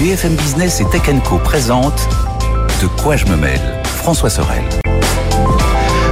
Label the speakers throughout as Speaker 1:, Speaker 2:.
Speaker 1: BFM Business et Tech Co présente De quoi je me mêle François Sorel.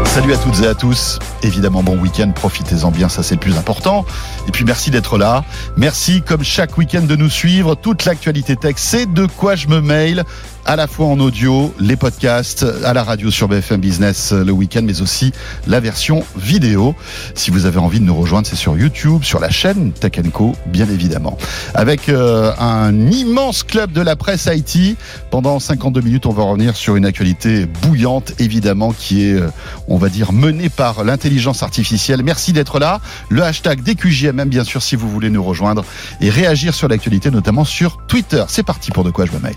Speaker 2: Salut à toutes et à tous. Évidemment, bon week-end, profitez-en bien, ça c'est le plus important. Et puis merci d'être là. Merci comme chaque week-end de nous suivre. Toute l'actualité tech, c'est de quoi je me mail à la fois en audio, les podcasts, à la radio sur BFM Business le week-end, mais aussi la version vidéo. Si vous avez envie de nous rejoindre, c'est sur YouTube, sur la chaîne Tech Co, bien évidemment. Avec euh, un immense club de la presse IT. Pendant 52 minutes, on va revenir sur une actualité bouillante, évidemment, qui est, euh, on va dire, menée par l'intelligence artificielle. Merci d'être là. Le hashtag DQJMM, bien sûr, si vous voulez nous rejoindre et réagir sur l'actualité, notamment sur Twitter. C'est parti pour De quoi je me mail.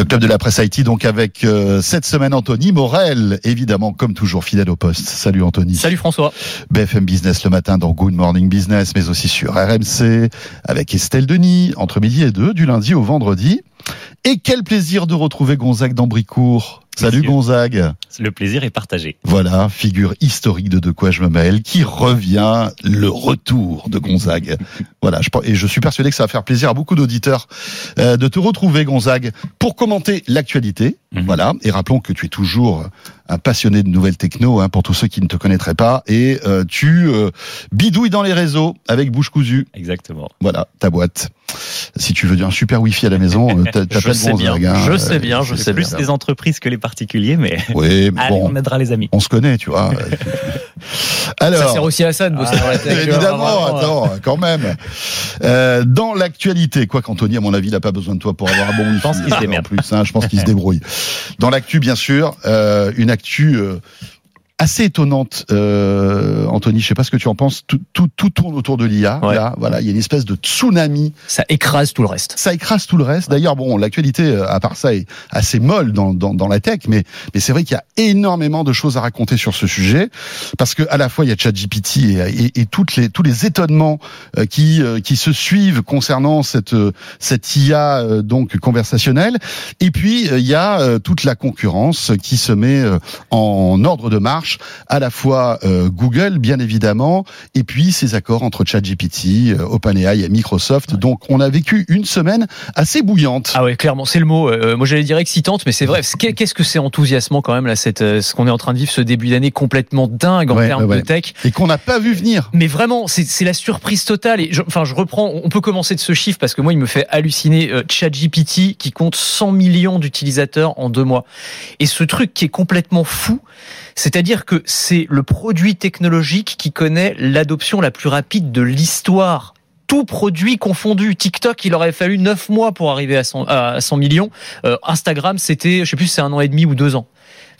Speaker 2: Le club de la presse IT, donc avec euh, cette semaine Anthony Morel, évidemment comme toujours fidèle au poste. Salut Anthony.
Speaker 3: Salut François.
Speaker 2: BFM Business le matin dans Good Morning Business, mais aussi sur RMC avec Estelle Denis entre midi et deux du lundi au vendredi. Et quel plaisir de retrouver Gonzague d'Ambricourt. Salut Gonzague.
Speaker 3: Le plaisir est partagé.
Speaker 2: Voilà, figure historique de De quoi je me mêle, qui revient, le retour de Gonzague. voilà, je, et je suis persuadé que ça va faire plaisir à beaucoup d'auditeurs euh, de te retrouver, Gonzague, pour commenter l'actualité. Mhm. Voilà, et rappelons que tu es toujours un passionné de nouvelles techno, hein, pour tous ceux qui ne te connaîtraient pas, et euh, tu euh, bidouilles dans les réseaux avec bouche cousue.
Speaker 3: Exactement.
Speaker 2: Voilà, ta boîte. Si tu veux un super wifi à la maison,
Speaker 3: t'appelles Gonzague. Hein. Je sais bien, je sais plus les entreprises que les particuliers, mais,
Speaker 2: oui, mais
Speaker 3: Allez, on aidera les amis.
Speaker 2: On se connaît, tu vois.
Speaker 3: Alors, ça sert aussi à ça de bosser
Speaker 2: ah, Évidemment, attends, quand même. Euh, dans l'actualité, quoi qu'Anthony, à mon avis, il n'a pas besoin de toi pour avoir un bon wifi.
Speaker 3: Je pense qu'il se démerde.
Speaker 2: plus, hein, je pense qu'il se débrouille. Dans l'actu, bien sûr, euh, une actu euh, assez étonnante, euh, Anthony. Je sais pas ce que tu en penses. Tout, tout, tout tourne autour de l'IA. Là, voilà, il y a une espèce de tsunami.
Speaker 3: Ça écrase tout le reste.
Speaker 2: Ça écrase tout le reste. D'ailleurs, bon, l'actualité, euh, à part ça, est assez molle dans, dans, dans la tech, mais, mais c'est vrai qu'il y a énormément de choses à raconter sur ce sujet, parce que à la fois il y a ChatGPT et, et, et toutes les tous les étonnements euh, qui euh, qui se suivent concernant cette cette IA donc conversationnelle, et puis il y a toute la concurrence qui se met en ordre de marche à la fois euh, Google, bien évidemment, et puis ces accords entre ChatGPT, euh, OpenAI et Microsoft. Donc, on a vécu une semaine assez bouillante.
Speaker 3: Ah ouais, clairement, c'est le mot. Euh, moi, j'allais dire excitante, mais c'est vrai. Qu'est-ce que c'est enthousiasmant quand même là, cette, ce qu'on est en train de vivre, ce début d'année complètement dingue en termes de tech,
Speaker 2: et qu'on n'a pas vu venir.
Speaker 3: Mais vraiment, c'est la surprise totale. Et enfin, je reprends. On peut commencer de ce chiffre parce que moi, il me fait halluciner. ChatGPT qui compte 100 millions d'utilisateurs en deux mois. Et ce truc qui est complètement fou, c'est-à-dire que c'est le produit technologique qui connaît l'adoption la plus rapide de l'histoire tout produit confondu. TikTok, il aurait fallu 9 mois pour arriver à 100, à 100 millions. Euh, Instagram, c'était, je sais plus, c'est un an et demi ou deux ans.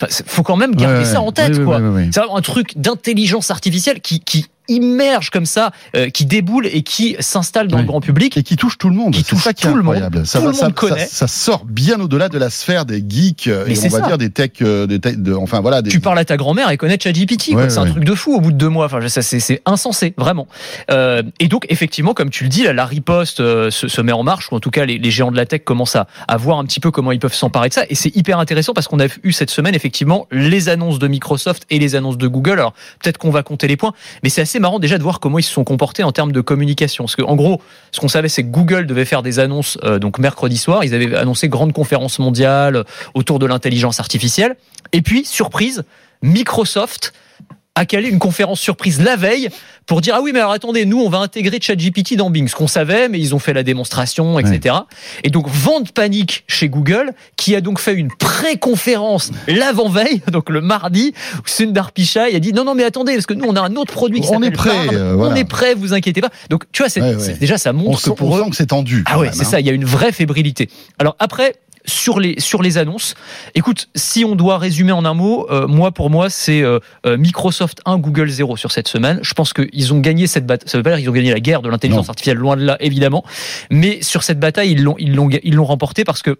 Speaker 3: Enfin, faut quand même garder ça en tête, quoi. c'est un truc d'intelligence artificielle qui, qui immerge comme ça, euh, qui déboule et qui s'installe dans le grand public
Speaker 2: et qui touche tout le monde.
Speaker 3: Qui touche tout le monde.
Speaker 2: Ça,
Speaker 3: tout le monde
Speaker 2: connaît. Ça, sort bien au-delà de la sphère des geeks euh, et on va dire des tech, euh, des tech de, enfin voilà. Des...
Speaker 3: Tu parles à ta grand-mère, elle connaît ChatGPT. c'est un truc de fou au bout de deux mois. Enfin, c'est insensé, vraiment. Euh, et donc effectivement, comme tu le dis, là, la riposte se, se, met en marche, ou en tout cas les, les, géants de la tech commencent à, à voir un petit peu comment ils peuvent s'emparer de ça. Et c'est hyper intéressant parce qu'on a eu cette semaine effectivement les annonces de Microsoft et les annonces de Google. Alors peut-être qu'on va compter les points, mais c'est assez marrant déjà de voir comment ils se sont comportés en termes de communication. Parce qu'en gros, ce qu'on savait, c'est que Google devait faire des annonces euh, donc mercredi soir. Ils avaient annoncé grande conférence mondiale euh, autour de l'intelligence artificielle. Et puis, surprise, Microsoft a calé une conférence surprise la veille pour dire ah oui mais alors attendez nous on va intégrer ChatGPT dans Bing. Ce qu'on savait mais ils ont fait la démonstration etc et donc vente panique chez Google qui a donc fait une pré-conférence l'avant veille donc le mardi où Sundar Pichai a dit non non mais attendez parce que nous on a un autre produit qui
Speaker 2: on est prêt
Speaker 3: euh, on est prêt vous inquiétez pas. Donc tu vois c'est, déjà ça montre
Speaker 2: que pour eux
Speaker 3: que
Speaker 2: c'est tendu
Speaker 3: ah ouais c'est ça hein. il y a une vraie fébrilité. Alors après sur les sur les annonces. Écoute, si on doit résumer en un mot, euh, moi pour moi c'est euh, euh, Microsoft 1, Google 0 sur cette semaine. Je pense qu'ils ont gagné cette bataille. Ça veut pas dire qu'ils ont gagné la guerre de l'intelligence artificielle, loin de là évidemment. Mais sur cette bataille, ils l'ont ils l'ont ils l'ont remporté parce que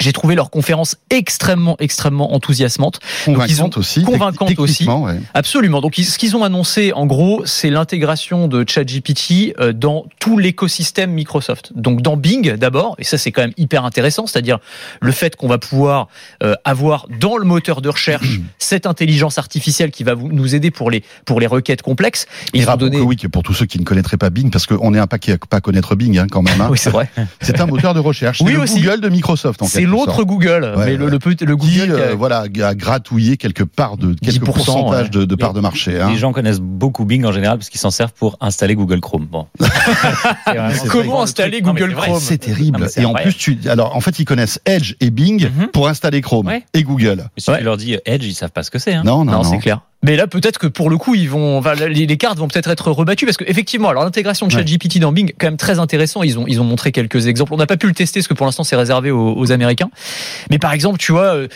Speaker 3: J'ai trouvé leur conférence extrêmement, extrêmement enthousiasmante.
Speaker 2: Convaincante aussi.
Speaker 3: Convaincante aussi. Absolument. Donc, ce qu'ils ont annoncé, en gros, c'est l'intégration de ChatGPT euh, dans tout l'écosystème Microsoft. Donc, dans Bing, d'abord, et ça, c'est quand même hyper intéressant, c'est-à-dire le fait qu'on va pouvoir euh, avoir dans le moteur de recherche cette intelligence artificielle qui va nous aider pour les, pour les requêtes complexes.
Speaker 2: Et, et donner... oui, pour tous ceux qui ne connaîtraient pas Bing, parce qu'on est un paquet à pas connaître Bing, hein, quand même. Hein.
Speaker 3: oui, c'est vrai.
Speaker 2: C'est un moteur de recherche. Oui, le Google de Microsoft, en
Speaker 3: C'est l'autre Google. mais le, le, le, Google
Speaker 2: qui, euh, voilà, a gratouillé quelques parts de, quelques pourcentages de, de parts de marché. Hein.
Speaker 4: Les gens connaissent beaucoup Bing en général parce qu'ils s'en servent pour installer Google Chrome. Bon.
Speaker 3: Comment installer Google Chrome
Speaker 2: C'est terrible. et en plus, tu, alors, en fait, ils connaissent Edge et Bing mhm. pour installer Chrome et Google.
Speaker 4: si tu leur dis Edge, ils savent pas ce que c'est. Hein.
Speaker 3: Non, non, non, c'est clair. Mais là, peut-être que pour le coup, ils vont, les, cartes vont peut-être être rebattues parce qu'effectivement, alors l'intégration de ChatGPT dans Bing, quand même très intéressant. Ils ont, ils ont montré quelques exemples. On n'a pas pu le tester parce que pour l'instant, c'est réservé aux, aux, Américains. Mais par exemple, tu vois, euh,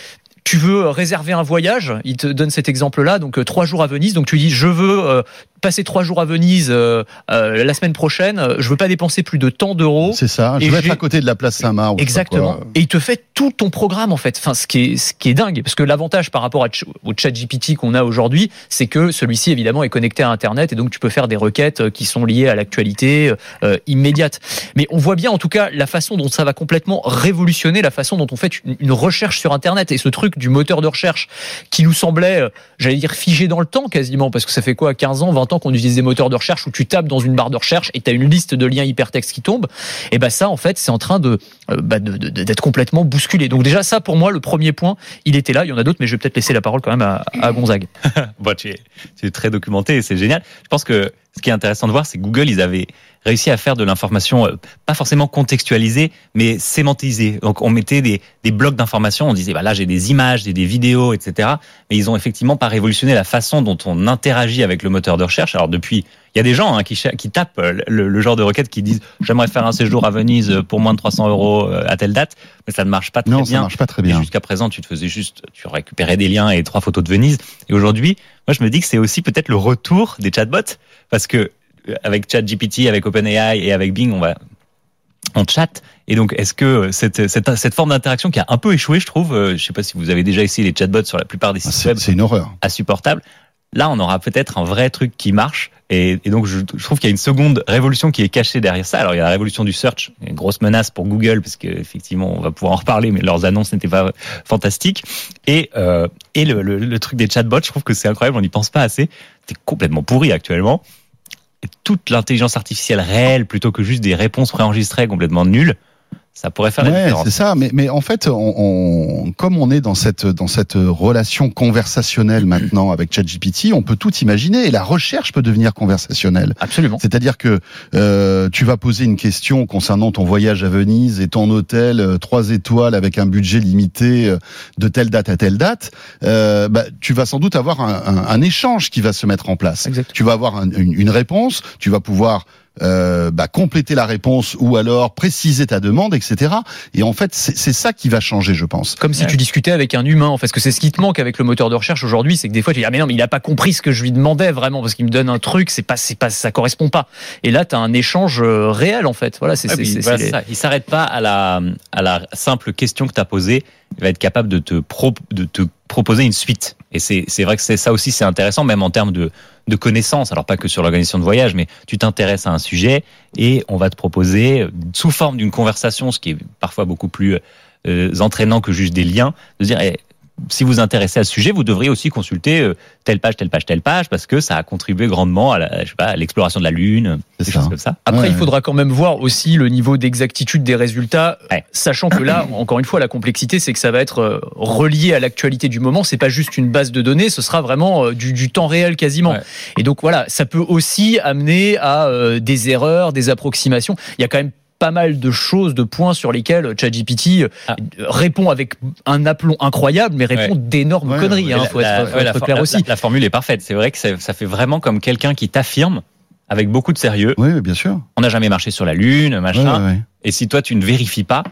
Speaker 3: tu veux réserver un voyage, il te donne cet exemple-là, donc euh, trois jours à Venise, donc tu dis je veux euh, passer trois jours à Venise euh, euh, la semaine prochaine, euh, je veux pas dépenser plus de tant d'euros.
Speaker 2: C'est ça. Je veux être à côté de la place Saint-Marc.
Speaker 3: Exactement. Et il te fait tout ton programme en fait. Enfin, ce qui est ce qui est dingue, parce que l'avantage par rapport au chat GPT qu'on a aujourd'hui, c'est que celui-ci évidemment est connecté à Internet et donc tu peux faire des requêtes qui sont liées à l'actualité euh, immédiate. Mais on voit bien en tout cas la façon dont ça va complètement révolutionner la façon dont on fait une recherche sur Internet et ce truc du moteur de recherche qui nous semblait, j'allais dire figé dans le temps quasiment, parce que ça fait quoi, 15 ans, 20 ans qu'on utilise des moteurs de recherche où tu tapes dans une barre de recherche et tu as une liste de liens hypertextes qui tombent, et ben ça en fait c'est en train de euh, bah, d'être complètement bousculé. Donc déjà ça pour moi le premier point, il était là. Il y en a d'autres, mais je vais peut-être laisser la parole quand même à, à Gonzague.
Speaker 4: bon, tu es, tu es très documenté et c'est génial. Je pense que ce qui est intéressant de voir, c'est que Google, ils avaient réussi à faire de l'information euh, pas forcément contextualisée, mais sémantisée. Donc on mettait des, des blocs d'informations, on disait bah là j'ai des images, j'ai des vidéos, etc. Mais ils ont effectivement pas révolutionné la façon dont on interagit avec le moteur de recherche. Alors depuis, il y a des gens hein, qui, qui tapent euh, le, genre de requête qui disent j'aimerais faire un séjour à Venise pour moins de 300 euros euh, à telle date, mais ça ne marche pas très
Speaker 2: non,
Speaker 4: bien.
Speaker 2: Ça marche pas très bien.
Speaker 4: Jusqu'à présent, tu te faisais juste, tu récupérais des liens et trois photos de Venise. Et aujourd'hui, moi je me dis que c'est aussi peut-être le retour des chatbots parce que avec ChatGPT, avec OpenAI et avec Bing, on va on chat. Et donc, est-ce que cette, cette, cette forme d'interaction qui a un peu échoué, je trouve, euh, je sais pas si vous avez déjà essayé les chatbots sur la plupart des sites
Speaker 2: web, c'est une horreur,
Speaker 4: insupportable. Là, on aura peut-être un vrai truc qui marche. Et, et donc, je, je trouve qu'il y a une seconde révolution qui est cachée derrière ça. Alors, il y a la révolution du search, une grosse menace pour Google, parce qu'effectivement, on va pouvoir en reparler, mais leurs annonces n'étaient pas fantastiques. Et, euh, et le, le, le, truc des chatbots, je trouve que c'est incroyable, on n'y pense pas assez. C'est complètement pourri actuellement toute l'intelligence artificielle réelle plutôt que juste des réponses préenregistrées complètement nulles, ça pourrait faire
Speaker 2: la
Speaker 4: différence.
Speaker 2: C'est ça, mais, mais en fait, on, on, comme on est dans cette, dans cette relation conversationnelle maintenant avec ChatGPT, on peut tout imaginer et la recherche peut devenir conversationnelle.
Speaker 3: Absolument.
Speaker 2: C'est-à-dire que euh, tu vas poser une question concernant ton voyage à Venise et ton hôtel euh, trois étoiles avec un budget limité euh, de telle date à telle date. Euh, bah, tu vas sans doute avoir un, un, un, échange qui va se mettre en place.
Speaker 3: Exactement.
Speaker 2: Tu vas avoir une, une réponse, tu vas pouvoir euh, bah, compléter la réponse ou alors préciser ta demande, etc. Et en fait, c'est ça qui va changer, je pense.
Speaker 3: Comme si tu discutais avec un humain, en fait, parce que c'est ce qui te manque avec le moteur de recherche aujourd'hui, c'est que des fois tu dis ah mais non mais il a pas compris ce que je lui demandais vraiment parce qu'il me donne un truc, c'est pas c'est pas ça correspond pas. Et là tu as un échange euh, réel en fait. Voilà, c'est
Speaker 4: ouais, voilà les... ça. Il s'arrête pas à la à la simple question que tu as posée, il va être capable de te pro, de te proposer une suite. Et c'est vrai que c'est ça aussi c'est intéressant même en termes de de connaissances, alors pas que sur l'organisation de voyage, mais tu t'intéresses à un sujet et on va te proposer, sous forme d'une conversation, ce qui est parfois beaucoup plus euh, entraînant que juste des liens, de dire eh, si vous vous intéressez à ce sujet, vous devriez aussi consulter euh, telle page, telle page, telle page, parce que ça a contribué grandement à l'exploration de la Lune, des choses comme ça.
Speaker 3: Après, ouais, il faudra quand même voir aussi le niveau d'exactitude des résultats, ouais. sachant que là, encore une fois, la complexité, c'est que ça va être euh, relié à l'actualité du moment. C'est pas juste une base de données, ce sera vraiment euh, du, du temps réel quasiment. Ouais. Et donc voilà, ça peut aussi amener à des erreurs, des approximations. Il y a quand même pas mal de choses, de points sur lesquels ChatGPT ah. répond avec un aplomb incroyable, mais répond ouais. d'énormes ouais, conneries. Il hein, faut
Speaker 4: la,
Speaker 3: être, faut être clair
Speaker 4: la,
Speaker 3: aussi.
Speaker 4: La, formule est parfaite. C'est vrai que ça, ça, fait vraiment comme quelqu'un qui t'affirme avec beaucoup de sérieux.
Speaker 2: Oui, bien sûr.
Speaker 4: On n'a jamais marché sur la Lune, machin. Et si toi tu ne vérifies pas,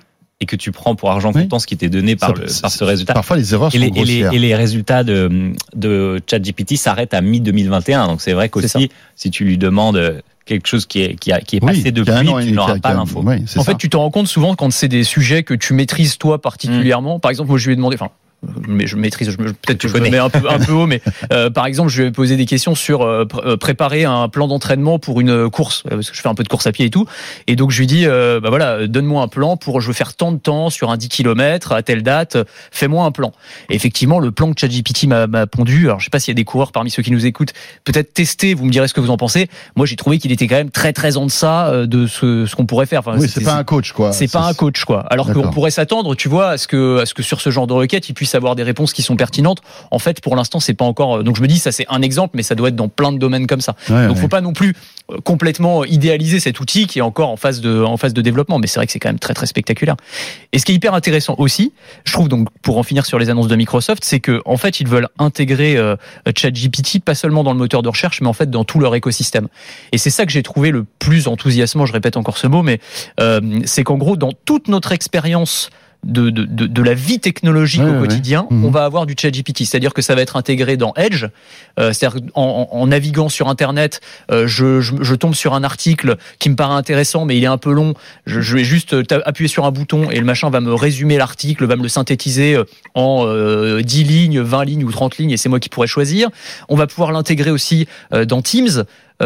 Speaker 4: et que tu prends pour argent comptant ce qui t'est donné par, le, par ce résultat.
Speaker 2: Parfois, les erreurs
Speaker 4: et
Speaker 2: sont
Speaker 4: les, et les, et les résultats de, de ChatGPT s'arrêtent à mi-2021. Donc c'est vrai qu'aussi, si tu lui demandes quelque chose qui est, qui a, qui est passé
Speaker 2: oui,
Speaker 4: depuis, tu n'auras pas l'info.
Speaker 2: Oui,
Speaker 3: en
Speaker 2: ça.
Speaker 3: fait, tu te rends compte souvent quand c'est des sujets que tu maîtrises toi particulièrement. Mmh. Par exemple, moi, je lui ai demandé, enfin, mais je maîtrise, je, peut-être que je me mets un peu, un peu haut, mais euh, par exemple, je lui ai posé des questions sur euh, pr préparer un plan d'entraînement pour une course, parce que je fais un peu de course à pied et tout. Et donc, je lui dis, euh, bah voilà, donne-moi un plan pour, je veux faire tant de temps sur un 10 km à telle date, fais-moi un plan. Et effectivement, le plan que ChatGPT m'a pondu, alors je sais pas s'il y a des coureurs parmi ceux qui nous écoutent, peut-être tester, vous me direz ce que vous en pensez. Moi, j'ai trouvé qu'il était quand même très très en deçà de ce, ce qu'on pourrait faire.
Speaker 2: Enfin, oui, c'est pas un coach, quoi.
Speaker 3: C'est pas un coach, quoi. Alors qu'on pourrait s'attendre, tu vois, à ce que, à ce que sur ce genre de requête, il puisse avoir des réponses qui sont pertinentes. En fait, pour l'instant, c'est pas encore. Donc je me dis, ça c'est un exemple, mais ça doit être dans plein de domaines comme ça.
Speaker 2: Ouais,
Speaker 3: donc
Speaker 2: ouais.
Speaker 3: faut pas non plus complètement idéaliser cet outil qui est encore en phase de en phase de développement. Mais c'est vrai que c'est quand même très très spectaculaire. Et ce qui est hyper intéressant aussi, je trouve donc pour en finir sur les annonces de Microsoft, c'est que en fait ils veulent intégrer euh, ChatGPT pas seulement dans le moteur de recherche, mais en fait dans tout leur écosystème. Et c'est ça que j'ai trouvé le plus enthousiasmant. Je répète encore ce mot, mais euh, c'est qu'en gros dans toute notre expérience de, de, de, de, la vie technologique
Speaker 2: ouais,
Speaker 3: au quotidien,
Speaker 2: ouais.
Speaker 3: on va avoir du chat GPT. C'est-à-dire que ça va être intégré dans Edge. Euh, C'est-à-dire en, en, naviguant sur Internet, euh, je, je, je, tombe sur un article qui me paraît intéressant, mais il est un peu long. Je, je vais juste appuyer sur un bouton et le machin va me résumer l'article, va me le synthétiser en euh, 10 lignes, 20 lignes ou 30 lignes, et c'est moi qui pourrais choisir. On va pouvoir l'intégrer aussi euh, dans Teams euh,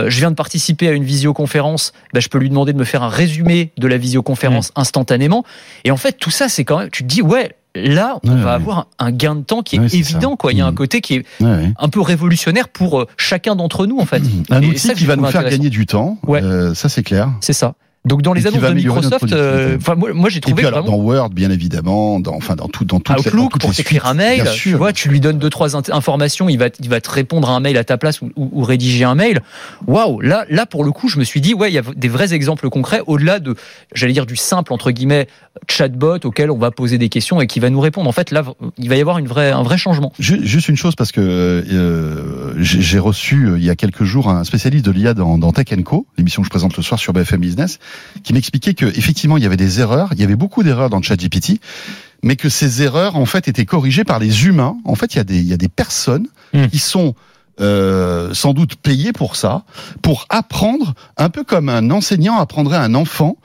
Speaker 3: je viens de participer à une visioconférence, ben, je peux lui demander de me faire un résumé de la visioconférence mmh. instantanément. Et en fait, tout ça, c'est quand même, tu te dis, ouais, là, on
Speaker 2: ouais,
Speaker 3: va
Speaker 2: ouais.
Speaker 3: avoir un gain de temps qui est,
Speaker 2: ouais,
Speaker 3: évident. Quoi. Il y a un
Speaker 2: mmh.
Speaker 3: côté qui est un peu révolutionnaire pour euh, chacun d'entre nous, en fait.
Speaker 2: Mmh. Un
Speaker 3: Et
Speaker 2: outil
Speaker 3: ça
Speaker 2: qui va nous faire gagner du temps.
Speaker 3: Ouais.
Speaker 2: Euh, ça, c'est clair.
Speaker 3: C'est ça. Donc dans les annonces de Microsoft, euh, moi, moi j'ai trouvé
Speaker 2: et puis, alors,
Speaker 3: vraiment
Speaker 2: dans Word bien évidemment, dans enfin dans tout dans toutes
Speaker 3: Outlook
Speaker 2: dans
Speaker 3: pour t'écrire un mail,
Speaker 2: bien
Speaker 3: tu vois, tu lui donnes deux trois informations, il va il va te répondre à un mail à ta place ou, ou, ou rédiger un mail. Waouh, là là pour le coup, je me suis dit ouais, il y a des vrais exemples concrets au-delà de j'allais dire du simple entre guillemets chatbot auquel on va poser des questions et qui va nous répondre. En fait, là il va y avoir une vraie un vrai changement.
Speaker 2: Juste une chose parce que euh, j'ai reçu euh, il y a quelques jours un spécialiste de l'IA dans, dans Tech Co, l'émission que je présente le soir sur BFM Business, qui m'expliquait que effectivement il y avait des erreurs, il y avait beaucoup d'erreurs dans le chat GPT, mais que ces erreurs en fait étaient corrigées par les humains. En fait, il y a des il y a des personnes
Speaker 3: Mm.
Speaker 2: qui sont euh, sans doute payées pour ça, pour apprendre un peu comme un enseignant apprendrait à un enfant.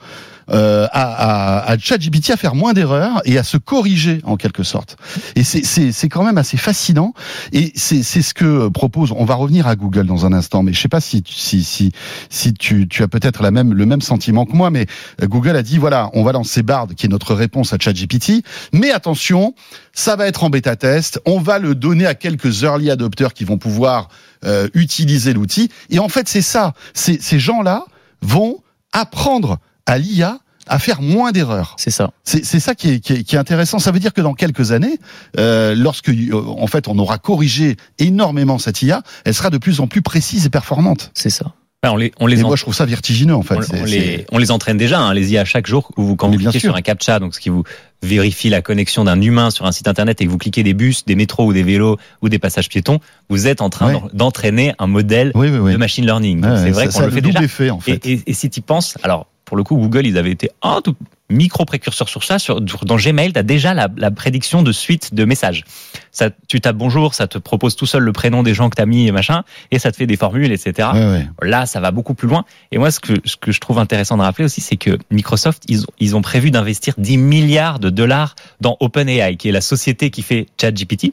Speaker 2: Euh, à, à, à ChatGPT à faire moins d'erreurs et à se corriger en quelque sorte. Et c'est quand même assez fascinant. Et c'est ce que propose. On va revenir à Google dans un instant, mais je sais pas si si si si tu, tu as peut-être la même le même sentiment que moi, mais Google a dit voilà, on va lancer Bard qui est notre réponse à ChatGPT, mais attention, ça va être en bêta test. On va le donner à quelques early adopters qui vont pouvoir euh, utiliser l'outil. Et en fait, c'est ça. Ces gens-là vont apprendre à l'IA à faire moins d'erreurs.
Speaker 3: C'est ça.
Speaker 2: C'est ça qui est, qui, est, qui est, intéressant. Ça veut dire que dans quelques années, euh, lorsque euh, en fait on aura corrigé énormément cette IA, elle sera de plus en plus précise et performante.
Speaker 3: C'est ça.
Speaker 4: on les, on les
Speaker 2: et moi, je trouve ça vertigineux, en fait.
Speaker 4: On, on, les, on les, entraîne déjà, hein, les IA chaque jour. Où vous, quand vous cliquez sur un captcha, donc ce qui vous vérifie la connexion d'un humain sur un site internet et que vous cliquez des bus, des métros ou des vélos ou des passages piétons, vous êtes en train
Speaker 2: ouais.
Speaker 4: d'entraîner un modèle
Speaker 2: oui, oui,
Speaker 4: de machine learning.
Speaker 2: Ouais,
Speaker 4: c'est vrai qu'on le fait déjà.
Speaker 2: Effet, en fait.
Speaker 4: et, et, et si tu penses, alors pour le coup, Google, ils avaient été un tout micro précurseur sur ça. Sur, dans Gmail, tu as déjà la, la, prédiction de suite de messages. Ça, tu tapes bonjour, ça te propose tout seul le prénom des gens que tu as mis et machin, et ça te fait des formules, etc.
Speaker 2: Ouais, ouais.
Speaker 4: Là, ça va beaucoup plus loin. Et moi, ce que, ce que je trouve intéressant de rappeler aussi, c'est que Microsoft, ils, ils ont prévu d'investir 10 milliards de dollars dans OpenAI, qui est la société qui fait ChatGPT.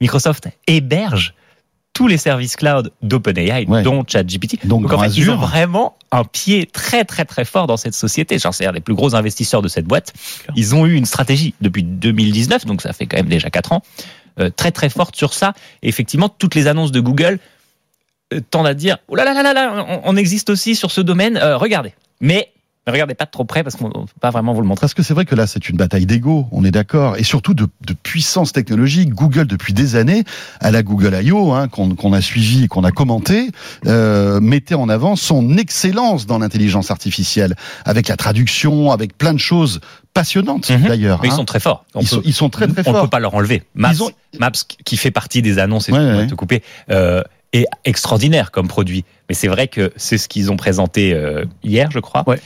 Speaker 4: Microsoft héberge tous les services cloud d'OpenAI,
Speaker 2: ouais.
Speaker 4: dont ChatGPT.
Speaker 2: Donc,
Speaker 4: Donc en fait,
Speaker 2: Azure.
Speaker 4: ils ont vraiment un pied très très très fort dans cette société. Genre, c'est les plus gros investisseurs de cette boîte. Ils ont eu une stratégie depuis 2019, donc ça fait quand même déjà 4 ans, euh, très très forte sur ça. Et effectivement, toutes les annonces de Google euh, tendent à dire, oh là là là là, là on, on existe aussi sur ce domaine, euh, regardez. Mais ne regardez pas trop près parce qu'on ne peut pas vraiment vous le montrer.
Speaker 2: Parce que c'est vrai que là, c'est une bataille d'ego, on est d'accord, et surtout de, de, puissance technologique. Google, depuis des années, à la Google I.O., hein, qu'on qu a suivi et qu'on a commenté, euh, mettait en avant son excellence dans l'intelligence artificielle, avec la traduction, avec plein de choses passionnantes
Speaker 4: mmh.
Speaker 2: d'ailleurs.
Speaker 4: Mais
Speaker 2: hein.
Speaker 4: ils sont très forts.
Speaker 2: On ils, peut, sont, ils, sont, très très
Speaker 4: on
Speaker 2: forts.
Speaker 4: On ne peut pas leur enlever. Maps,
Speaker 2: ont...
Speaker 4: Maps qui fait partie des annonces, et
Speaker 2: ouais,
Speaker 4: je
Speaker 2: ouais.
Speaker 4: te couper, euh, est extraordinaire comme produit. Mais c'est vrai que c'est ce qu'ils ont présenté euh, hier, je crois.
Speaker 3: Ouais.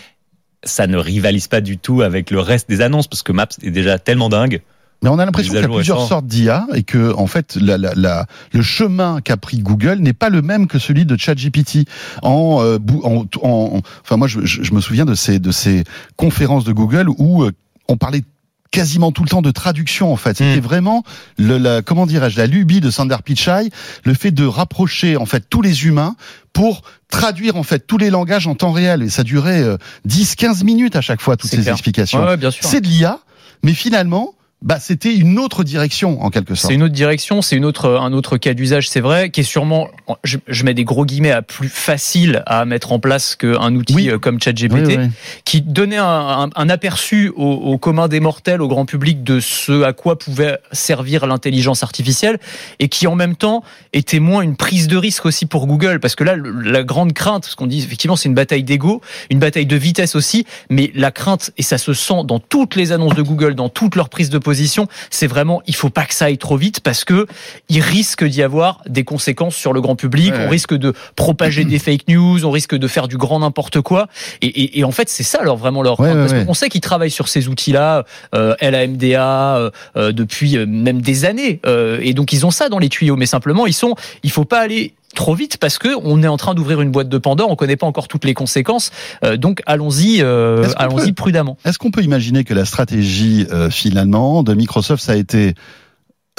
Speaker 4: Ça ne rivalise pas du tout avec le reste des annonces parce que Maps est déjà tellement dingue.
Speaker 2: Mais on a l'impression qu'il y a plusieurs sortes d'IA et que, en fait, la, la, la, le chemin qu'a pris Google n'est pas le même que celui de ChatGPT. En, euh, en, en, enfin, moi, je, je, me souviens de ces, de ces conférences de Google où euh, on parlait quasiment tout le temps de traduction en fait. C'était mm. vraiment le, la, comment dirais-je la lubie de Sander Pichai, le fait de rapprocher en fait tous les humains pour traduire en fait tous les langages en temps réel et ça durait 10 euh, 15 minutes à chaque fois toutes ces explications.
Speaker 3: Ouais,
Speaker 2: c'est de l'IA mais finalement bah, c'était une autre direction en quelque sorte.
Speaker 3: C'est une autre direction, c'est une autre un autre cas d'usage, c'est vrai, qui est sûrement, je, je, mets des gros guillemets, à plus facile à mettre en place qu'un outil euh, comme ChatGPT, qui donnait un, un, aperçu au, au, commun des mortels, au grand public, de ce à quoi pouvait servir l'intelligence artificielle, et qui en même temps était moins une prise de risque aussi pour Google, parce que là, la grande crainte, ce qu'on dit effectivement, c'est une bataille d'ego, une bataille de vitesse aussi, mais la crainte, et ça se sent dans toutes les annonces de Google, dans toutes leurs prises de c'est vraiment il faut pas que ça aille trop vite parce que il risque d'y avoir des conséquences sur le grand public. on risque de propager des fake news, on risque de faire du grand n'importe quoi. Et, en fait, c'est ça alors vraiment leur. parce qu'on sait qu'ils travaillent sur ces outils-là, euh, LAMDA euh, euh, depuis même des années, et donc ils ont ça dans les tuyaux. Mais simplement, ils sont, il faut pas aller trop vite parce que on est en train d'ouvrir une boîte de Pandore, on connaît pas encore toutes les conséquences, euh, donc allons-y, euh, allons-y prudemment.
Speaker 2: Est-ce qu'on peut imaginer que la stratégie euh, finalement de Microsoft ça a été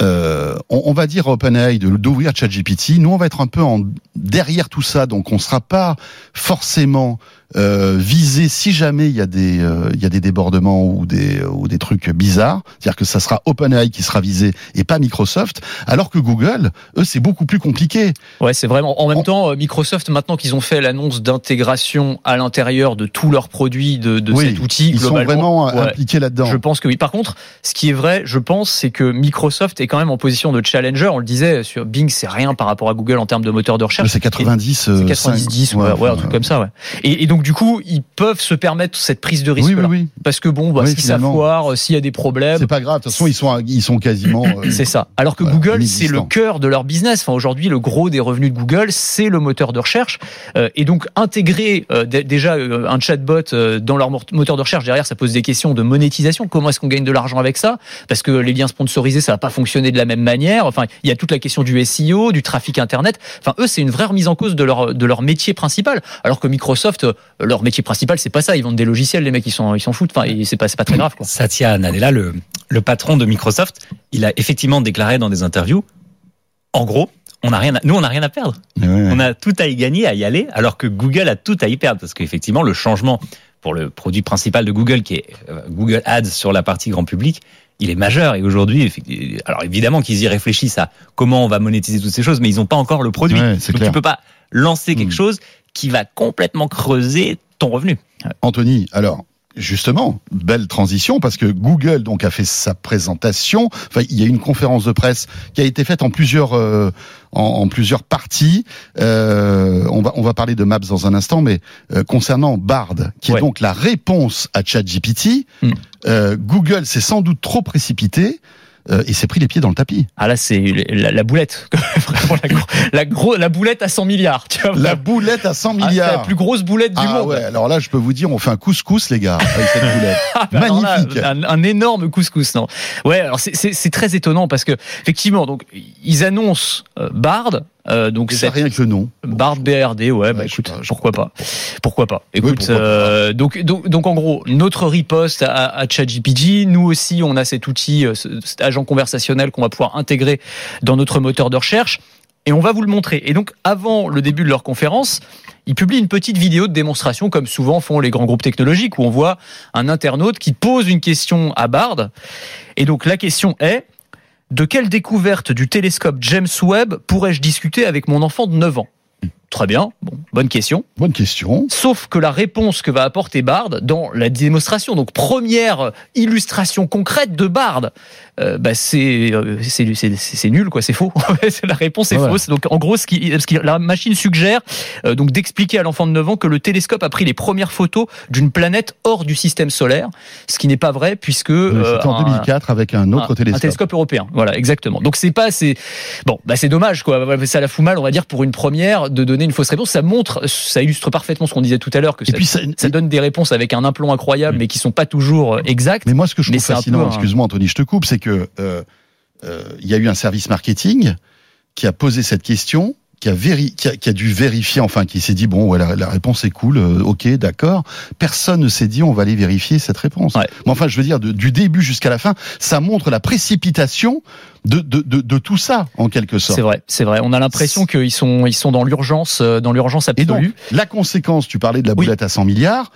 Speaker 2: on, on, va dire OpenAI d'ouvrir ChatGPT. Nous, on va être un peu en, derrière tout ça, donc on sera pas forcément euh, viser si jamais il y a des euh, il y a des débordements ou des ou des trucs bizarres, c'est-à-dire que ça sera OpenAI qui sera visé et pas Microsoft, alors que Google, eux, c'est beaucoup plus compliqué.
Speaker 3: Ouais, c'est vraiment. En même temps, euh, Microsoft, maintenant qu'ils ont fait l'annonce d'intégration à l'intérieur de tous leurs produits de, de cet outil,
Speaker 2: ils sont vraiment impliqués là-dedans.
Speaker 3: Je pense que oui. Par contre, ce qui est vrai, je pense, c'est que Microsoft est quand même en position de challenger. On le disait sur Bing, c'est rien par rapport à Google en termes de moteur de recherche.
Speaker 2: C'est 90,
Speaker 3: c'est 90, 10, ouais, ouais, un truc comme ça, ouais. Et, et donc du coup, ils peuvent se permettre cette prise de risque
Speaker 2: oui, oui, oui.
Speaker 3: parce que bon, bah, si ça foire, s'il y a des problèmes,
Speaker 2: c'est pas grave. De toute façon, ils sont ils sont quasiment.
Speaker 3: Euh, c'est ça. Alors que Google, c'est le cœur de leur business. Enfin, aujourd'hui, le gros des revenus de Google, c'est le moteur de recherche. Euh, et donc, intégrer euh, déjà euh, un chatbot euh, dans leur moteur de recherche derrière, ça pose des questions de monétisation. Comment est-ce qu'on gagne de l'argent avec ça? Parce que les liens sponsorisés, ça va pas fonctionner de la même manière. Enfin, il y a toute la question du SEO, du trafic internet. Enfin, eux, c'est une vraie remise en cause de leur de leur métier principal. Alors que Microsoft, leur métier principal, c'est pas ça. Ils vendent des logiciels, les mecs, ils sont, ils s'en foutent. Enfin, c'est pas, c'est pas très grave. Quoi.
Speaker 4: Satya Nadella, le, le patron de Microsoft, il a effectivement déclaré dans des interviews, en gros, on a rien à, nous, on n'a rien à perdre. On a tout à y gagner, à y aller, alors que Google a tout à y perdre. Parce qu'effectivement, le changement pour le produit principal de Google, qui est euh, Google Ads sur la partie grand public, il est majeur. Et aujourd'hui, alors évidemment qu'ils y réfléchissent à comment on va monétiser toutes ces choses, mais ils n'ont pas encore le produit. Donc clair. tu peux pas lancer quelque hmm. chose qui va complètement creuser ton revenu.
Speaker 2: Anthony, alors Justement, belle transition parce que Google donc a fait sa présentation. Enfin, il y a une conférence de presse qui a été faite en plusieurs euh, en, en, plusieurs parties. Euh, on va on va parler de Maps dans un instant, mais euh, concernant Bard, qui ouais. est donc la réponse à ChatGPT, mm. Euh, Google s'est sans doute trop précipité euh, il s'est pris les pieds dans le tapis.
Speaker 3: Ah là, c'est la, la, boulette, vraiment la, gros, la, gros, la boulette à 100 milliards. Tu vois,
Speaker 2: la boulette à 100 milliards. Ah,
Speaker 3: la plus grosse boulette du
Speaker 2: ah,
Speaker 3: monde.
Speaker 2: Ouais, alors là, je peux vous dire, on fait un couscous, les gars, avec cette boulette. ah, bah Magnifique.
Speaker 3: Là, un, un, énorme couscous, non Ouais, alors c'est très étonnant parce que effectivement, donc ils annoncent euh, Bard,
Speaker 2: euh, donc c'est rien que le nom.
Speaker 3: Bard BRD, ouais, ouais bah écoute, pas, pourquoi pas, pourquoi pas. Écoute, oui, pourquoi euh, pas. donc, donc donc en gros, notre riposte à, à ChatGPT, nous aussi, on a cet outil, euh, cet agent conversationnel qu'on va pouvoir intégrer dans notre moteur de recherche. Et on va vous le montrer. Et donc, avant le début de leur conférence, ils publient une petite vidéo de démonstration, comme souvent font les grands groupes technologiques, où on voit un internaute qui pose une question à Bard. Et donc, la question est, de quelle découverte du télescope James Webb pourrais-je discuter avec mon enfant de 9 ans? Très bien, bonne question.
Speaker 2: Bonne question.
Speaker 3: Sauf que la réponse que va apporter Bard dans la démonstration, donc première illustration concrète de Bard, euh, bah c'est euh, c'est nul quoi, c'est faux. la réponse est fausse. Donc en gros, ce qui, ce qui la machine suggère euh, donc d'expliquer à l'enfant de 9 ans que le télescope a pris les premières photos d'une planète hors du système solaire, ce qui n'est pas vrai puisque
Speaker 2: euh, c'était en 2004 avec un autre
Speaker 3: un,
Speaker 2: télescope.
Speaker 3: Un télescope européen. Voilà, exactement. Donc c'est pas c'est bon, bah c'est dommage quoi. Ça la fout mal, on va dire pour une première de donner donner une fausse réponse. Ça montre, ça illustre parfaitement ce qu'on disait tout à l'heure, que ça,
Speaker 2: puis ça-
Speaker 3: ça donne des réponses avec un implomb incroyable, mais qui sont pas toujours euh, exactes.
Speaker 2: Mais moi, ce que je trouve fascinant,
Speaker 3: un-
Speaker 2: excuse-moi Anthony, je te coupe, c'est que euh, euh, il y a eu un service marketing qui a posé cette question, qui a, véri- qui a, qui a dû vérifier, enfin, qui s'est dit bon, ouais, la, la réponse est cool, euh, ok, d'accord. Personne ne s'est dit on va aller vérifier cette réponse.
Speaker 3: Ouais.
Speaker 2: Mais enfin, je veux dire, de- du début jusqu'à la fin, ça montre la précipitation de, de, de, de tout ça, en quelque sorte.
Speaker 3: C'est vrai, c'est vrai. On a l'impression qu'ils sont, ils sont dans l'urgence, euh, dans l'urgence
Speaker 2: Et donc,
Speaker 3: absolue.
Speaker 2: la conséquence, tu parlais de la
Speaker 3: Oui.
Speaker 2: boulette à 100 milliards.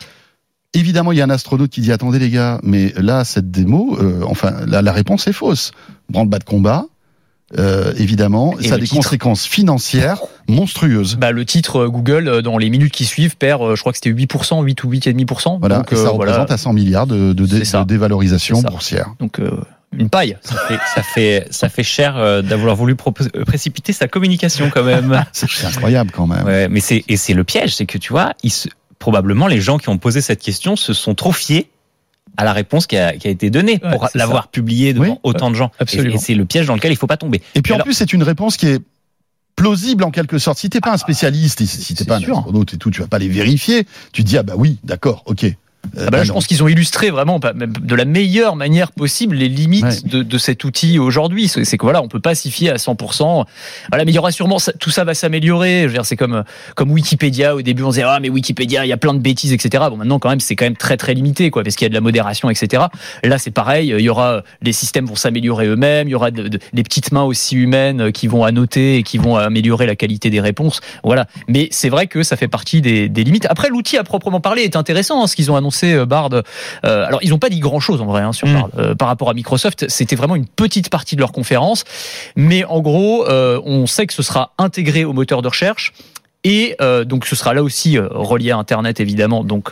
Speaker 2: Évidemment, il y a un astronaute qui dit attendez les gars, mais là cette démo, euh, enfin la, la réponse est fausse. Branle-bas de combat, euh, évidemment,
Speaker 3: Et
Speaker 2: ça a des
Speaker 3: titre
Speaker 2: conséquences financières monstrueuses.
Speaker 3: Bah, le titre euh, Google, euh, dans les minutes qui suivent, perd, euh, je crois que c'était 8%, 8 ou 8,5%.
Speaker 2: Voilà,
Speaker 3: Donc,
Speaker 2: et ça
Speaker 3: euh,
Speaker 2: représente
Speaker 3: voilà.
Speaker 2: à 100 milliards de, de, dé- dévalorisation boursière.
Speaker 3: Donc, euh, une paille.
Speaker 4: Ça fait, ça fait, ça fait cher euh, d'avoir voulu précipiter sa communication quand même.
Speaker 2: C'est incroyable quand même.
Speaker 4: Ouais, mais c'est et c'est le piège, c'est que tu vois, se- probablement les gens qui ont posé cette question se sont trop fiés à la réponse qui a, qui a été donnée
Speaker 3: Ouais,
Speaker 4: pour l'avoir publiée devant
Speaker 2: Oui,
Speaker 4: autant de gens. Et-
Speaker 3: absolument.
Speaker 4: Et, c'est le piège dans lequel il faut pas tomber.
Speaker 2: Et puis en plus, c'est une réponse qui est plausible en quelque sorte. Si t'es pas un spécialiste, et si t'es
Speaker 3: c'est
Speaker 2: pas un astronaute et tout, tu vas pas les vérifier. Tu te dis ah bah oui, d'accord, ok. Euh,
Speaker 3: Ah bah là,
Speaker 2: bah
Speaker 3: je pense qu'ils ont illustré vraiment de la meilleure manière possible les limites
Speaker 2: Ouais.
Speaker 3: de, de cet outil aujourd'hui. C'est que voilà, on peut pas s'y fier à 100%. Voilà, mais il y aura sûrement tout ça va s'améliorer. C'est comme comme Wikipédia au début, on disait ah mais Wikipédia, il y a plein de bêtises, etc. Bon, maintenant quand même, c'est quand même très très limité, quoi, parce qu'il y a de la modération, etc. Là, c'est pareil. Il y aura les systèmes vont s'améliorer eux-mêmes. Il y aura de- de- les petites mains aussi humaines qui vont annoter et qui vont améliorer la qualité des réponses. Voilà. Mais c'est vrai que ça fait partie des, des limites. Après, l'outil à proprement parler est intéressant. hein, ce qu'ils ont annoncé, euh, Bard. Euh, alors, ils n'ont pas dit grand-chose en vrai hein, sur
Speaker 4: Mm.
Speaker 3: Bard. Euh, par rapport à Microsoft, c'était vraiment une petite partie de leur conférence. Mais en gros, euh, on sait que ce sera intégré au moteur de recherche. Et euh, donc, ce sera là aussi euh, relié à Internet, évidemment. Donc,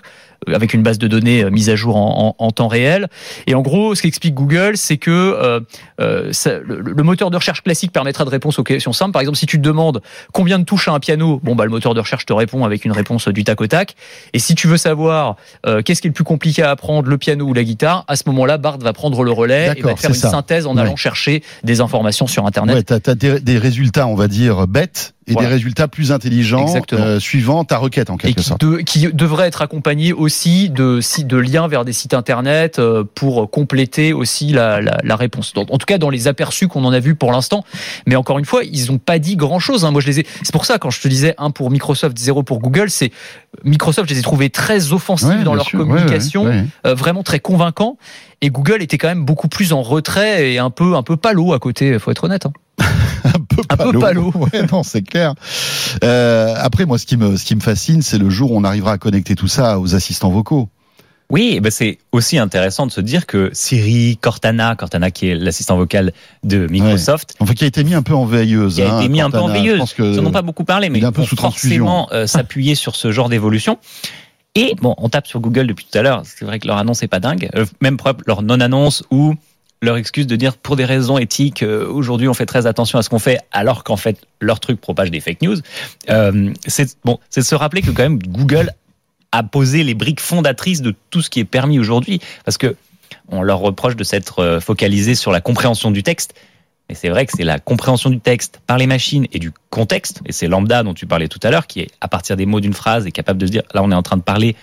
Speaker 3: avec une base de données euh, mise à jour en, en- en temps réel. Et en gros, ce qu'explique Google, c'est que euh, euh, ça- le, le moteur de recherche classique permettra de répondre aux questions simples. Par exemple, si tu te demandes combien de touches à un piano, bon bah le moteur de recherche te répond avec une réponse du tac au tac. Et si tu veux savoir euh, qu'est-ce qui est le plus compliqué à apprendre, le piano ou la guitare, à ce moment-là, Bard va prendre le relais et va faire une
Speaker 2: ça.
Speaker 3: synthèse en
Speaker 2: Ouais.
Speaker 3: allant chercher des informations sur Internet.
Speaker 2: Ouais, t'as as des, des résultats, on va dire, bêtes et
Speaker 3: Voilà.
Speaker 2: des résultats plus intelligents euh, suivant ta requête en
Speaker 3: et
Speaker 2: quelque
Speaker 3: qui,
Speaker 2: sorte.
Speaker 3: de- qui devrait être accompagné aussi de, si- de liens vers des sites internet euh, pour compléter aussi la, la, la réponse. Donc, en tout cas, dans les aperçus qu'on en a vus pour l'instant. Mais encore une fois, ils n'ont pas dit grand chose. Hein. Moi, je les ai. C'est pour ça quand je te disais un pour Microsoft, zéro pour Google, c'est Microsoft. Je les ai trouvés très offensifs
Speaker 2: Ouais,
Speaker 3: dans leur
Speaker 2: sûr,
Speaker 3: communication,
Speaker 2: ouais, ouais.
Speaker 3: euh, vraiment très convaincants. Et Google était quand même beaucoup plus en retrait et un peu un peu palo à côté. Faut être honnête. hein.
Speaker 2: un peu
Speaker 3: Un peu
Speaker 2: palo.
Speaker 3: palo.
Speaker 2: Ouais, non, c'est clair. Euh, après, moi, ce qui me, ce qui me fascine, c'est le jour où on arrivera à connecter tout ça aux assistants vocaux.
Speaker 4: Oui, ben c'est aussi intéressant de se dire que Siri, Cortana, Cortana qui est l'assistant vocal de Microsoft,
Speaker 2: Enfin, qui a été mis un peu en veilleuse.
Speaker 4: qui a
Speaker 2: hein,
Speaker 4: été mis un peu en veilleuse. Ils n'en ont pas beaucoup parlé, mais
Speaker 2: il est un peu sous
Speaker 4: forcément euh, s'appuyer sur ce genre d'évolution. Et bon, on tape sur Google depuis tout à l'heure. C'est vrai que leur annonce est pas dingue. Euh, même preuve, leur non-annonce ou leur excuse de dire pour des raisons éthiques, euh, aujourd'hui on fait très attention à ce qu'on fait, alors qu'en fait leur truc propage des fake news. Euh, c'est bon, c'est de se rappeler que quand même Google a posé les briques fondatrices de tout ce qui est permis aujourd'hui, parce que on leur reproche de s'être euh, focalisé sur la compréhension du texte. Mais c'est vrai que c'est la compréhension du texte par les machines et du contexte, et c'est lambda dont tu parlais tout à l'heure, qui est à partir des mots d'une phrase est capable de se dire, là on est en train de parler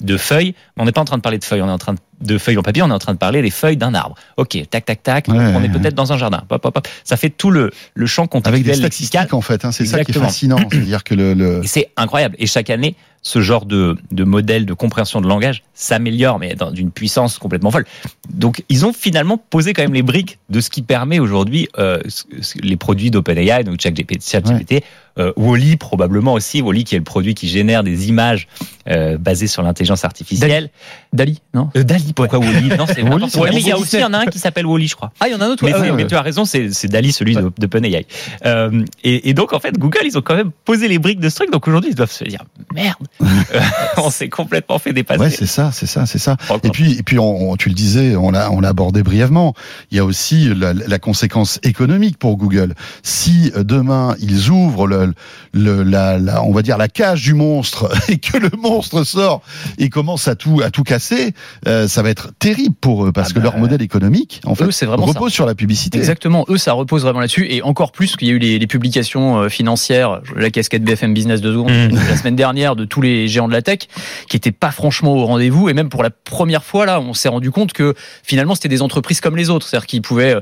Speaker 4: de feuilles, mais on n'est pas en train de parler de feuilles, on est en train de, de feuilles en papier, on est en train de parler des feuilles d'un arbre. Ok, tac, tac, tac,
Speaker 2: Ouais,
Speaker 4: on
Speaker 2: ouais,
Speaker 4: est peut-être dans un jardin. Hop, hop, hop. Ça fait tout le, le champ
Speaker 2: Avec
Speaker 4: contextuel
Speaker 2: des
Speaker 4: lexical.
Speaker 2: statistiques, en fait. Hein, c'est ça qui est fascinant. C'est-à-dire que le, le...
Speaker 4: Et c'est incroyable. Et chaque année, ce genre de, de modèle de compréhension de langage s'améliore, mais dans d'une puissance complètement folle. Donc, ils ont finalement posé quand même les briques de ce qui permet aujourd'hui euh, les produits d'OpenAI, donc ChatGPT, ChatGPT euh, Wally probablement aussi, Wally qui est le produit qui génère des images euh, basées sur l'intelligence artificielle.
Speaker 3: Dali, non?
Speaker 4: Euh, Pourquoi Wally Non, c'est Mais il y a aussi il y en a un qui s'appelle Wally, je crois.
Speaker 3: Ah, il y en a un autre.
Speaker 4: Mais,
Speaker 3: ouais,
Speaker 4: mais
Speaker 3: ouais.
Speaker 4: tu as raison, c'est c'est Dali, celui de, de OpenAI. Euh, et, et donc, en fait, Google, ils ont quand même posé les briques de ce truc. Donc aujourd'hui, ils doivent se dire merde, euh, on s'est complètement fait dépasser.
Speaker 2: Ouais, c'est ça, c'est ça, c'est ça.
Speaker 4: Encore.
Speaker 2: Et puis, et puis, on, on- tu le disais, on l'a, on l'a abordé brièvement. Il y a aussi la, la conséquence économique pour Google. Si euh, demain ils ouvrent le, le- la, la- on va dire la cage du monstre et que le monstre monstre sort et commence à tout à tout casser, euh, ça va être terrible pour eux parce
Speaker 3: Ah
Speaker 2: que
Speaker 3: bah,
Speaker 2: leur modèle économique, en fait,
Speaker 3: eux, vraiment
Speaker 2: repose sur la publicité.
Speaker 3: Exactement, eux ça repose vraiment là-dessus. Et encore plus qu'il y a eu les, les publications euh, financières, la casquette BFM Business de secondes
Speaker 4: Mmh.
Speaker 3: la semaine dernière de tous les géants de la tech qui étaient pas franchement au rendez-vous. Et même pour la première fois là on s'est rendu compte que finalement c'était des entreprises comme les autres, c'est-à-dire qu'ils pouvaient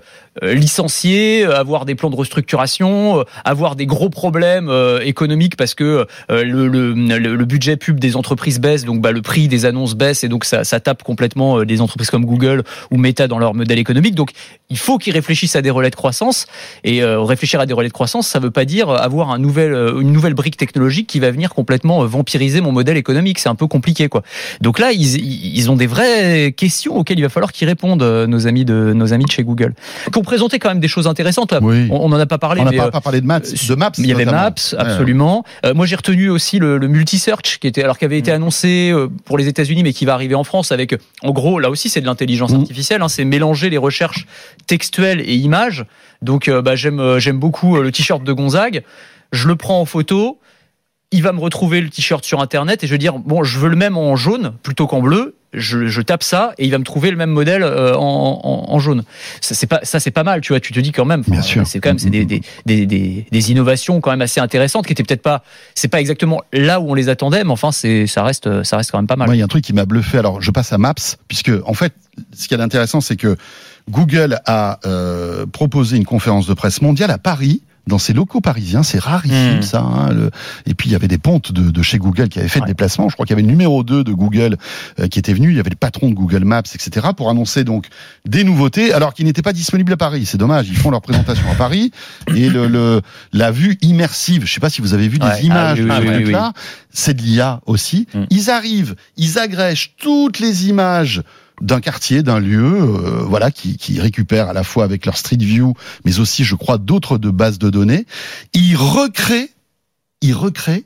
Speaker 3: euh, licencier, euh, avoir des plans de restructuration, avoir des gros problèmes économiques parce que le, le, le- le budget pub des entreprises baisse, donc bah, le prix des annonces baisse et donc ça, ça tape complètement euh, des entreprises comme Google ou Meta dans leur modèle économique. Donc il faut qu'ils réfléchissent à des relais de croissance et euh, réfléchir à des relais de croissance, ça veut pas dire avoir un nouvel, euh, une nouvelle brique technologique qui va venir complètement vampiriser mon modèle économique. C'est un peu compliqué quoi. Donc là ils, ils ont des vraies questions auxquelles il va falloir qu'ils répondent nos amis de nos amis de chez Google, qui ont présenté quand même des choses intéressantes. Là.
Speaker 2: Oui.
Speaker 3: On, on en a pas parlé.
Speaker 2: On n'a pas,
Speaker 3: euh,
Speaker 2: pas parlé de Maps, de Maps.
Speaker 3: il y avait
Speaker 2: notamment.
Speaker 3: Maps,
Speaker 2: Ouais.
Speaker 3: absolument. Euh, moi, j'ai retenu aussi le, le multi-search, qui était alors qui avait
Speaker 2: Mm.
Speaker 3: été annoncé euh, pour les États-Unis, mais qui va arriver en France avec, en gros, là aussi, c'est de l'intelligence
Speaker 2: Mm.
Speaker 3: artificielle. hein, c'est mélanger les recherches textuelles et images. Donc, euh, bah, j'aime euh, j'aime beaucoup euh, le t-shirt de Gonzague. Je le prends en photo. Il va me retrouver le t-shirt sur Internet et je vais dire bon, je veux le même en jaune plutôt qu'en bleu. Je, je tape ça et il va me trouver le même modèle euh, en, en, en jaune. Ça c'est pas ça c'est pas mal, tu vois. Tu te dis quand même. enfin,
Speaker 2: Bien sûr.
Speaker 3: C'est quand même c'est des, des, des, des, des innovations quand même assez intéressantes qui étaient peut-être pas c'est pas exactement là où on les attendait, mais enfin c'est ça reste ça reste quand même pas mal.
Speaker 2: Moi, il y a un truc qui m'a bluffé. Alors, je passe à Maps, puisque en fait, ce qui est intéressant, c'est que Google a euh, proposé une conférence de presse mondiale à Paris. Dans ses locaux parisiens, c'est rarissime
Speaker 4: Hmm.
Speaker 2: ça. hein, le- Et puis il y avait des pontes de, de chez Google qui avaient fait le
Speaker 3: Ouais.
Speaker 2: déplacement. Je crois qu'il y avait le numéro 2 de Google euh, qui était venu. Il y avait le patron de Google Maps, etc. pour annoncer donc des nouveautés, alors qu'ils n'étaient pas disponibles à Paris. C'est dommage. Ils font leur présentation à Paris et le, le la vue immersive. Je sais pas si vous avez vu des
Speaker 3: Ouais.
Speaker 2: images
Speaker 3: Ah oui,
Speaker 2: truc-là. C'est de l'IA aussi.
Speaker 4: Mm.
Speaker 2: Ils arrivent, ils agrègent toutes les images d'un quartier, d'un lieu, euh, voilà, qui, qui récupèrent à la fois avec leur Street View, mais aussi, je crois, d'autres de bases de données. Ils recréent, ils recréent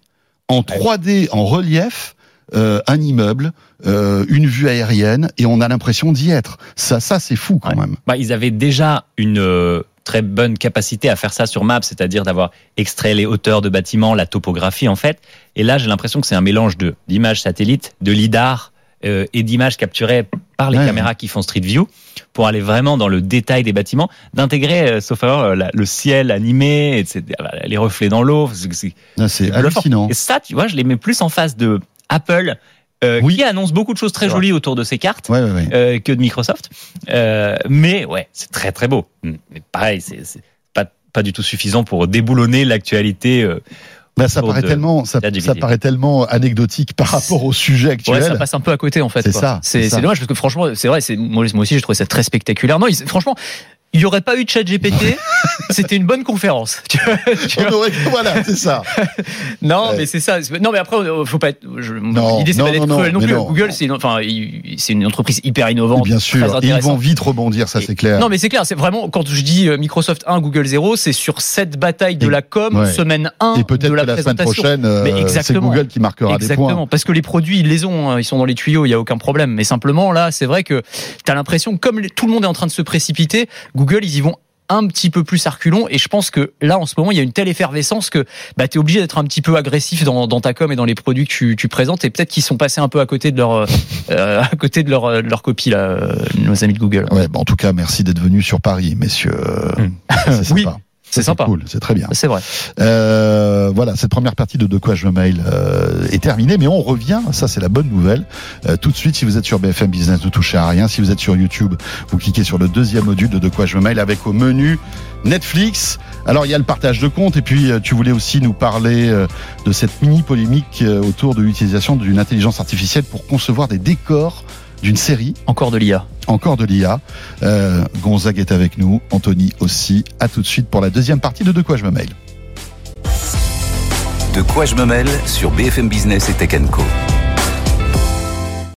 Speaker 2: en 3D, en relief, euh, un immeuble, euh, une vue aérienne, et on a l'impression d'y être. Ça, ça, c'est fou quand
Speaker 3: Ouais.
Speaker 2: même.
Speaker 4: Bah, ils avaient déjà une euh, très bonne capacité à faire ça sur Maps, c'est-à-dire d'avoir extrait les hauteurs de bâtiments, la topographie en fait. Et là, j'ai l'impression que c'est un mélange de d'images satellites, de lidar euh, et d'images capturées par les
Speaker 2: Ouais.
Speaker 4: caméras qui font Street View pour aller vraiment dans le détail des bâtiments, d'intégrer, euh, sauf la- le ciel animé, etc., les reflets dans l'eau. c'est- bluffant.
Speaker 2: hallucinant.
Speaker 4: Et ça, tu vois, je les mets plus en face de Apple, euh,
Speaker 2: Oui.
Speaker 4: qui annonce beaucoup de choses très jolies autour de ses cartes
Speaker 2: Ouais,
Speaker 4: euh, que de Microsoft. Euh, mais ouais, c'est très très beau. Mais pareil, c'est c'est pas pas du tout suffisant pour déboulonner l'actualité. Euh.
Speaker 2: Bah, ça paraît
Speaker 4: de
Speaker 2: tellement, ça, ça paraît tellement anecdotique par rapport au sujet actuel.
Speaker 3: Ouais, ça passe un peu à côté en fait.
Speaker 2: C'est ça, c'est
Speaker 3: dommage parce que franchement, c'est vrai. C'est moi, moi aussi j'ai trouvé ça très spectaculaire. Non, franchement, il n'y aurait pas eu de chat GPT. C'était une bonne conférence. Tu vois, tu vois.
Speaker 2: On aurait- voilà, c'est ça.
Speaker 3: Non,
Speaker 2: Ouais.
Speaker 3: mais c'est ça. Non, mais après, euh, faut pas être. je-
Speaker 2: Non,
Speaker 3: L'idée, c'est pas d'être cruel non, plus.
Speaker 2: non,
Speaker 3: Google, c'est une, enfin, c'est une entreprise hyper innovante.
Speaker 2: Bien sûr. Et ils vont vite rebondir, ça c'est clair.
Speaker 3: Non, mais c'est clair. C'est vraiment quand je dis euh, Microsoft 1, Google 0, c'est sur cette bataille de
Speaker 2: Et-
Speaker 3: la com,
Speaker 2: ouais.
Speaker 3: semaine 1
Speaker 2: Et peut-être
Speaker 3: de la
Speaker 2: semaine prochaine, euh, c'est
Speaker 3: exactement.
Speaker 2: Google qui marquera des
Speaker 3: Exactement,
Speaker 2: points.
Speaker 3: parce que les produits, ils les ont, hein, ils sont dans les tuyaux, il y a aucun problème. Mais simplement, là, c'est vrai que tu as l'impression, comme tout le monde est en train de se précipiter, Google, ils y vont un petit peu plus à reculons. Et je pense que là, en ce moment, il y a une telle effervescence que bah, tu es obligé d'être un petit peu agressif dans, dans ta com et dans les produits que tu, tu présentes. Et peut-être qu'ils sont passés un peu à côté de leur, euh, euh, à côté de leur, euh, de leur copie, là, nos amis de Google.
Speaker 2: Ouais, bah, en tout cas, merci d'être venus sur Paris, messieurs.
Speaker 3: Oui,
Speaker 2: sympa.
Speaker 3: C'est sympa.
Speaker 2: Cool, c'est très bien.
Speaker 3: C'est vrai.
Speaker 2: Euh, voilà, cette première partie de De quoi je me mail euh, est terminée, mais on revient. Ça, c'est la bonne nouvelle. Euh, tout de suite, si vous êtes sur BFM Business, ne touchez à rien. Si vous êtes sur YouTube, vous cliquez sur le deuxième module de De quoi je me mail avec au menu Netflix. Alors, il y a le partage de comptes, et puis euh, tu voulais aussi nous parler euh, de cette mini polémique euh, autour de l'utilisation d'une intelligence artificielle pour concevoir des décors d'une série.
Speaker 3: Encore de l'IA.
Speaker 2: Encore de l'IA. Euh, Gonzague est avec nous, Anthony aussi. À tout de suite pour la deuxième partie de De quoi je me mail.
Speaker 1: De quoi je me mêle sur BFM Business et Tech Co.